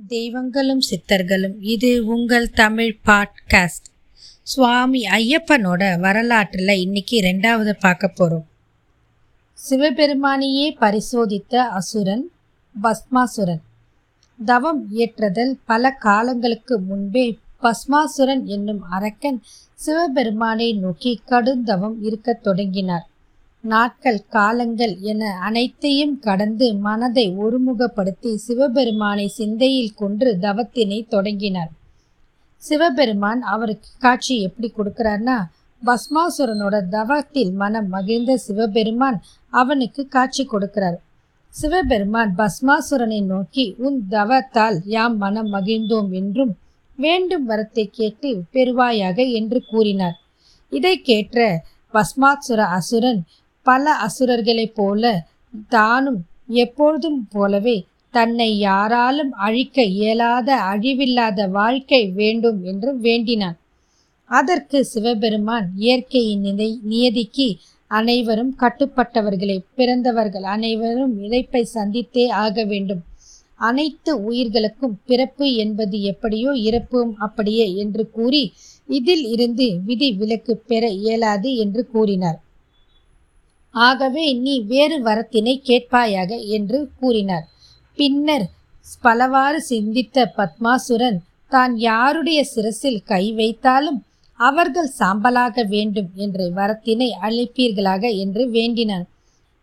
தெய்வங்களும் சித்தர்களும் இது உங்கள் தமிழ் பாட்காஸ்ட் சுவாமி ஐயப்பனோட வரலாற்றில் இன்னைக்கு ரெண்டாவது பார்க்க போகிறோம் சிவபெருமானையே பரிசோதித்த அசுரன் பஸ்மாசுரன் தவம் இயற்றுதல் பல காலங்களுக்கு முன்பே பஸ்மாசுரன் என்னும் அரக்கன் சிவபெருமானை நோக்கி கடுந்தவம் இருக்கத் தொடங்கினார். நாட்கள் காலங்கள் என அனைத்தையும் கடந்து மனதை ஒருமுகப்படுத்தி சிவபெருமானை சிந்தையில் கொன்று தவத்தினை தொடங்கினார். சிவபெருமான் அவருக்கு காட்சி எப்படி கொடுக்கிறார்னா பஸ்மாசுரனோட தவத்தில் மனம் மகிழ்ந்த சிவபெருமான் அவனுக்கு காட்சி கொடுக்கிறார். சிவபெருமான் பஸ்மாசுரனை நோக்கி உன் தவத்தால் யாம் மனம் மகிழ்ந்தோம் என்றும் வேண்டும் வரத்தை கேட்டு பெறுவாயாக என்று கூறினார். இதை கேட்ட பஸ்மாசுர அசுரன் பல அசுரர்களைப் போல தானும் எப்பொழுதும் போலவே தன்னை யாராலும் அழிக்க இயலாத அழிவில்லாத வாழ்க்கை வேண்டும் என்று வேண்டினான். அதற்கு சிவபெருமான் இயற்கையின் நிலை நியதிக்கு அனைவரும் கட்டுப்பட்டவர்களே பிறந்தவர்கள் அனைவரும் இழைப்பை சந்தித்தே ஆக வேண்டும். அனைத்து உயிர்களுக்கும் பிறப்பு என்பது எப்படியோ இறப்பும் அப்படியே என்று கூறி இதில் இருந்து விதி விலக்கு பெற இயலாது என்று கூறினார். ஆகவே நீ வேறு வரத்தினை கேட்பாயாக என்று கூறினார். பின்னர் பலவாறு சிந்தித்த பத்மாசுரன் தான் யாருடைய சிரசில் கை வைத்தாலும் அவர்கள் சாம்பலாக வேண்டும் என்ற வரத்தினை அளிப்பீர்களாக என்று வேண்டினான்.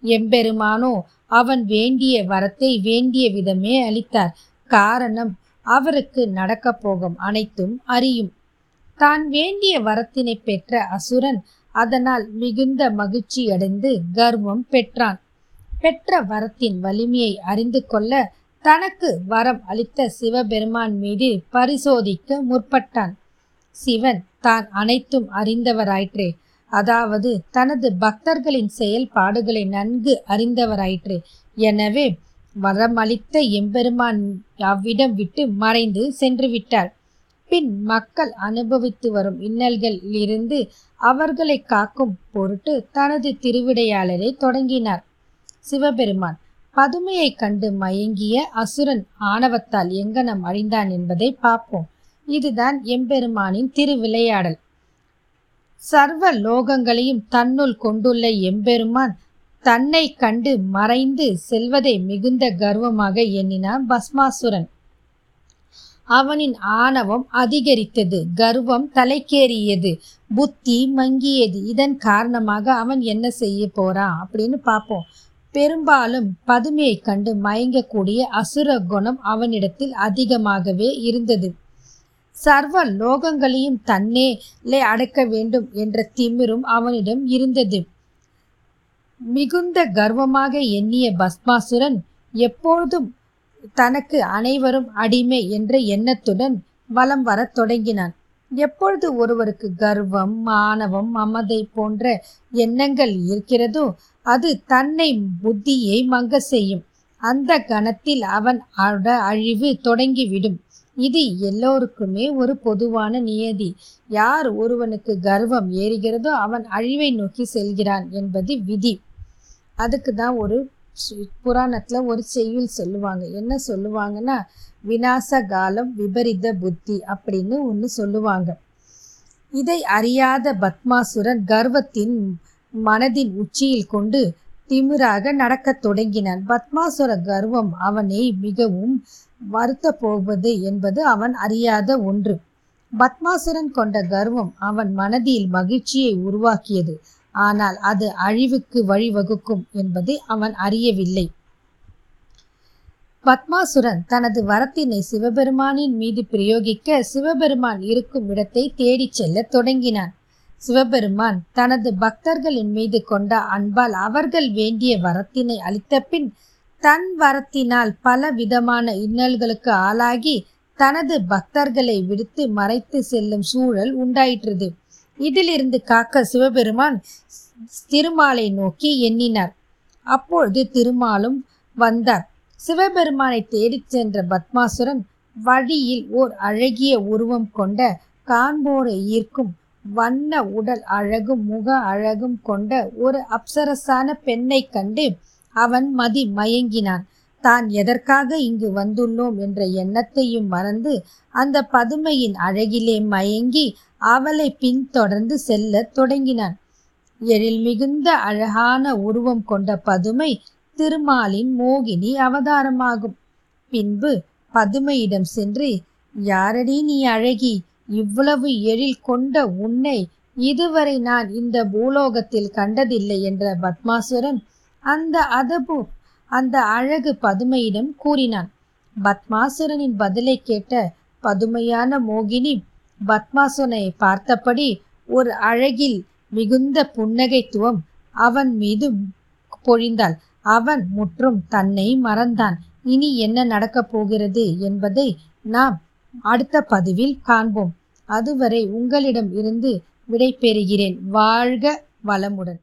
எம்பெருமானோ அவன் வேண்டிய வரத்தை வேண்டிய விதமே அளித்தார். காரணம் அவருக்கு நடக்கப் போகும் அனைத்தும் அறியும். தான் வேண்டிய வரத்தினை பெற்ற அசுரன் அதனால் மிகுந்த மகிழ்ச்சியடைந்து கர்வம் பெற்றான். பெற்ற வரத்தின் வலிமையை அறிந்து கொள்ள தனக்கு வரம் அளித்த சிவபெருமான் மீது பரிசோதிக்க முற்பட்டான். சிவன் தான் அனைத்தும் அறிந்தவராயிற்றே. அதாவது தனது பக்தர்களின் செயல்பாடுகளை நன்கு அறிந்தவராயிற்று. எனவே வரமளித்த எம்பெருமான் அவ்விடம் விட்டு மறைந்து சென்று விட்டார் பின் மக்கள் அனுபவித்து வரும் இன்னல்களில் இருந்து அவர்களை காக்கும் பொருட்டு தனது திருவிடையாளரை தொடங்கினார். சிவபெருமான் பதுமையை கண்டு மயங்கிய அசுரன் ஆணவத்தால் எங்கனம் அழிந்தான் என்பதை பார்ப்போம். இதுதான் எம்பெருமானின் திருவிளையாடல். சர்வ லோகங்களையும் தன்னுள் கொண்டுள்ள எம்பெருமான் தன்னை கண்டு மறைந்து செல்வதை மிகுந்த கர்வமாக எண்ணினான் பஸ்மாசுரன். அவனின் ஆணவம் அதிகரித்தது. கர்வம் தலைக்கேறியது. புத்தி மங்கியது. இதன் காரணமாக அவன் என்ன செய்ய போறான் அப்படின்னு பார்ப்போம். பெரும்பாலும் பதுமையை கண்டு மயங்கக்கூடிய அசுர குணம் அவனிடத்தில் அதிகமாகவே இருந்தது. சர்வ லோகங்களையும் தன்னேலே அடக்க வேண்டும் என்ற திமிரும் அவனிடம் இருந்தது. மிகுந்த கர்வமாக எண்ணிய பஸ்மாசுரன் எப்பொழுதும் தனக்கு அனைவரும் அடிமை என்ற எண்ணத்துடன் வலம் வரத் தொடங்கினான். எப்பொழுது ஒருவருக்கு கர்வம் மாணவம் மமதை போன்ற எண்ணங்கள் இருக்கிறதோ அது தன்னை புத்தியை மங்க செய்யும். அந்த கணத்தில் அவன் அழிவு தொடங்கிவிடும். இது எல்லோருக்குமே ஒரு பொதுவான நியதி. யார் ஒருவனுக்கு கர்வம் ஏறுகிறதோ அவன் அழிவை நோக்கி செல்கிறான் என்பது விதி. அதுக்கு தான் ஒரு புராணத்தில் ஒரு செய்யுள் சொல்லுவாங்க. என்ன சொல்லுவாங்கன்னா விநாச காலம் விபரீத புத்தி அப்படின்னு ஒன்று சொல்லுவாங்க. இதை அறியாத பத்மாசுரன் கர்வத்தின் மனதின் உச்சியில் கொண்டு திமிராக நடக்கத் தொடங்கினான் பத்மாசுர கர்வம் அவனை மிகவும் வருத்த போவது என்பது அவன் அறியாத ஒன்று. பத்மாசுரன் கொண்ட கர்வம் அவன் மனதில் மகிழ்ச்சியை உருவாக்கியது. ஆனால் அது அழிவுக்கு வழிவகுக்கும் என்பதை அவன் அறியவில்லை. பத்மாசுரன் தனது வரத்தினை சிவபெருமானின் மீது பிரயோகிக்க சிவபெருமான் இருக்கும் இடத்தை தேடிச் செல்ல தொடங்கினான். சிவபெருமான் தனது பக்தர்களின் மீது கொண்ட அன்பால் அவர்கள் வேண்டிய வரத்தினை அளித்த பின் தன் வரத்தினால் பல விதமான இன்னல்களுக்கு ஆளாகி தனது பக்தர்களை விடுத்து மறைத்து செல்லும் சூழல் உண்டாயிற்றது. இதிலிருந்து காக்க சிவபெருமான் திருமாலை நோக்கி எண்ணினார். அப்பொழுது திருமாலும் வந்தார். சிவபெருமானை தேடிச் சென்ற பத்மாசுரன் வழியில் ஓர் அழகிய உருவம் கொண்ட காண்போரை ஈர்க்கும் வண்ண உடல் அழகும் முக அழகும் கொண்ட ஒரு அப்சரசான பெண்ணை கண்டு அவன் மதி மயங்கினான். தான் எதற்காக இங்கு வந்துள்ளோம்? என்ற எண்ணத்தையும் மறந்து அந்த பதுமையின் அழகிலே மயங்கி அவளை பின்தொடர்ந்து செல்லத் தொடங்கினான். எழில் மிகுந்த அழகான உருவம் கொண்ட பதுமை திருமாலின் மோகினி அவதாரமாகும். பின்பு பதுமையிடம் சென்று யாரடி நீ அழகி இவ்வளவு எழில் கொண்ட உன்னை இதுவரை நான் இந்த பூலோகத்தில் கண்டதில்லை என்ற பத்மாசுரன் அந்த அதபு அந்த அழகு பதுமையிடம் கூறினான். பத்மாசுரனின் பதிலை கேட்ட பதுமையான மோகினி பத்மாசுனை பார்த்தபடி ஒரு அழகில் மிகுந்த புன்னகைத்துவம் அவன் மீது பொழிந்தாள். அவன் முற்றும் தன்னை மறந்தான். இனி என்ன நடக்கப் போகிறது என்பதை நாம் அடுத்த பதிவில் காண்போம். அதுவரை உங்களிடம் இருந்து விடை பெறுகிறேன் வாழ்க வளமுடன்.